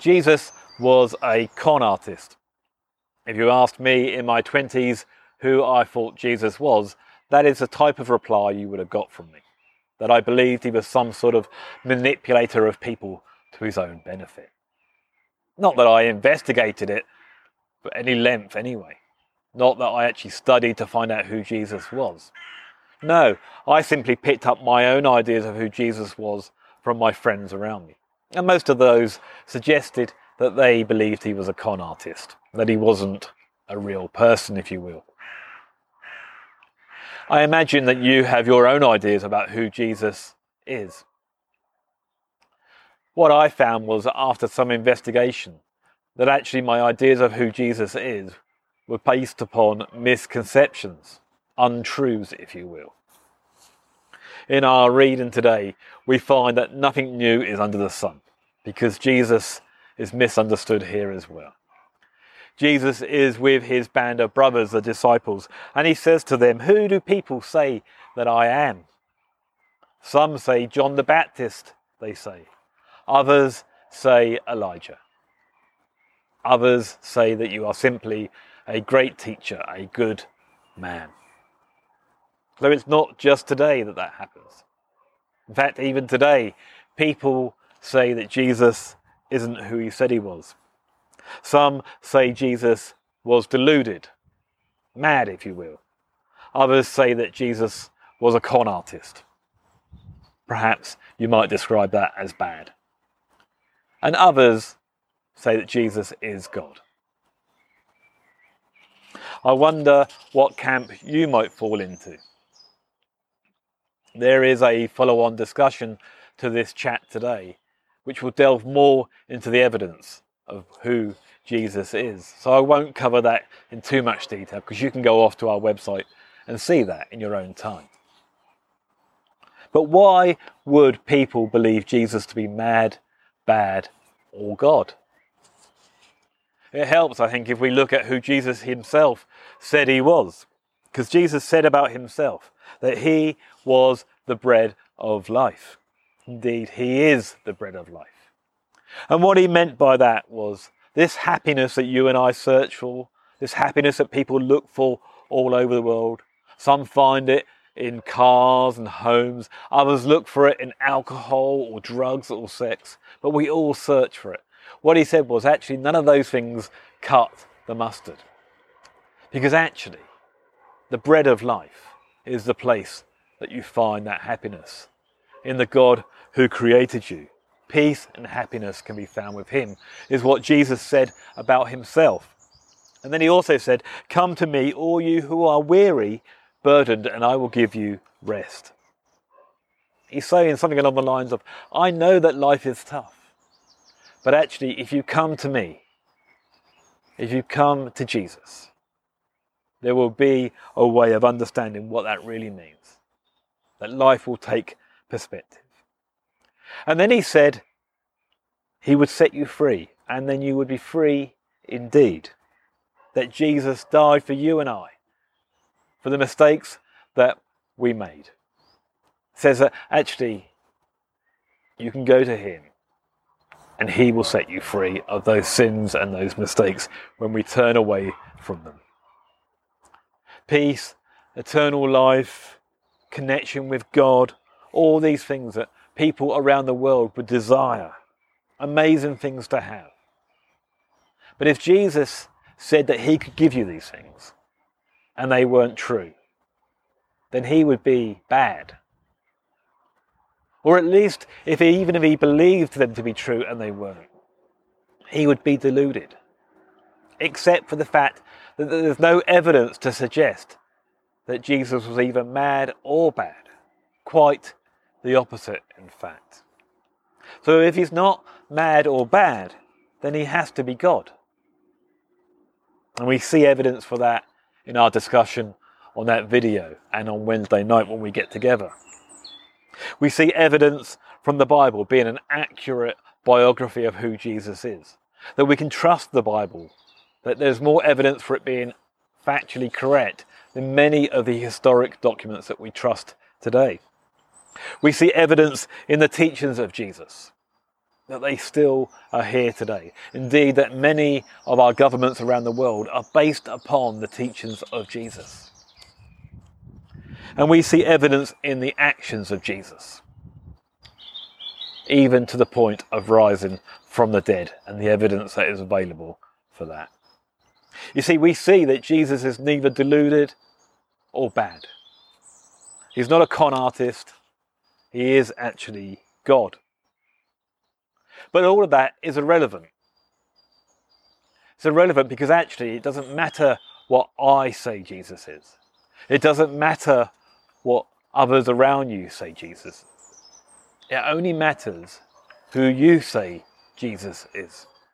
Jesus was a con artist. If you asked me in my 20s who I thought Jesus was, that is the type of reply you would have got from me. That I believed he was some sort of manipulator of people to his own benefit. Not that I investigated it at any length anyway. Not that I actually studied to find out who Jesus was. No, I simply picked up my own ideas of who Jesus was from my friends around me. And most of those suggested that they believed he was a con artist, that he wasn't a real person, if you will. I imagine that you have your own ideas about who Jesus is. What I found was after some investigation that actually my ideas of who Jesus is were based upon misconceptions, untruths, if you will. In our reading today, we find that nothing new is under the sun because Jesus is misunderstood here as well. Jesus is with his band of brothers, the disciples, and he says to them, Who do people say that I am? Some say John the Baptist, they say. Others say Elijah. Others say that you are simply a great teacher, a good man. Though it's not just today that that happens. In fact, even today, people say that Jesus isn't who he said he was. Some say Jesus was deluded, mad, if you will. Others say that Jesus was a con artist. Perhaps you might describe that as bad. And others say that Jesus is God. I wonder what camp you might fall into there is a follow on discussion to this chat today, which will delve more into the evidence of who Jesus is. So I won't cover that in too much detail because you can go off to our website and see that in your own time. But why would people believe Jesus to be mad, bad, or God? It helps, I think, if we look at who Jesus himself said he was. Because Jesus said about himself that he was the bread of life. Indeed, he is the bread of life. And what he meant by that was this happiness that you and I search for, this happiness that people look for all over the world. Some find it in cars and homes, others look for it in alcohol or drugs or sex, but we all search for it. What he said was actually none of those things cut the mustard. Because actually, the bread of life is the place that you find that happiness in the God who created you. Peace and happiness can be found with Him, is what Jesus said about Himself. And then He also said, Come to me, all you who are weary, burdened, and I will give you rest. He's saying something along the lines of, I know that life is tough, but actually, if you come to me, if you come to Jesus, there will be a way of understanding what that really means that life will take perspective. And then he said he would set you free, and then you would be free indeed. That Jesus died for you and I, for the mistakes that we made. says that actually you can go to him and he will set you free of those sins and those mistakes when we turn away from them. Peace, eternal life, connection with God, all these things that people around the world would desire. Amazing things to have. But if Jesus said that he could give you these things and they weren't true, then he would be bad. Or at least, if he, even if he believed them to be true and they weren't, he would be deluded. Except for the fact that there's no evidence to suggest that Jesus was either mad or bad. Quite the opposite, in fact. So if he's not mad or bad, then he has to be God. And we see evidence for that in our discussion on that video and on Wednesday night when we get together. We see evidence from the Bible being an accurate biography of who Jesus is, that we can trust the Bible, that there's more evidence for it being factually correct than many of the historic documents that we trust today. We see evidence in the teachings of Jesus that they still are here today. Indeed, that many of our governments around the world are based upon the teachings of Jesus. And we see evidence in the actions of Jesus, even to the point of rising from the dead and the evidence that is available for that. You see, we see that Jesus is neither deluded or bad. He's not a con artist, he is actually God. But all of that is irrelevant. It's irrelevant because actually it doesn't matter what I say Jesus is. It doesn't matter what others around you say Jesus. It only matters who you say Jesus is.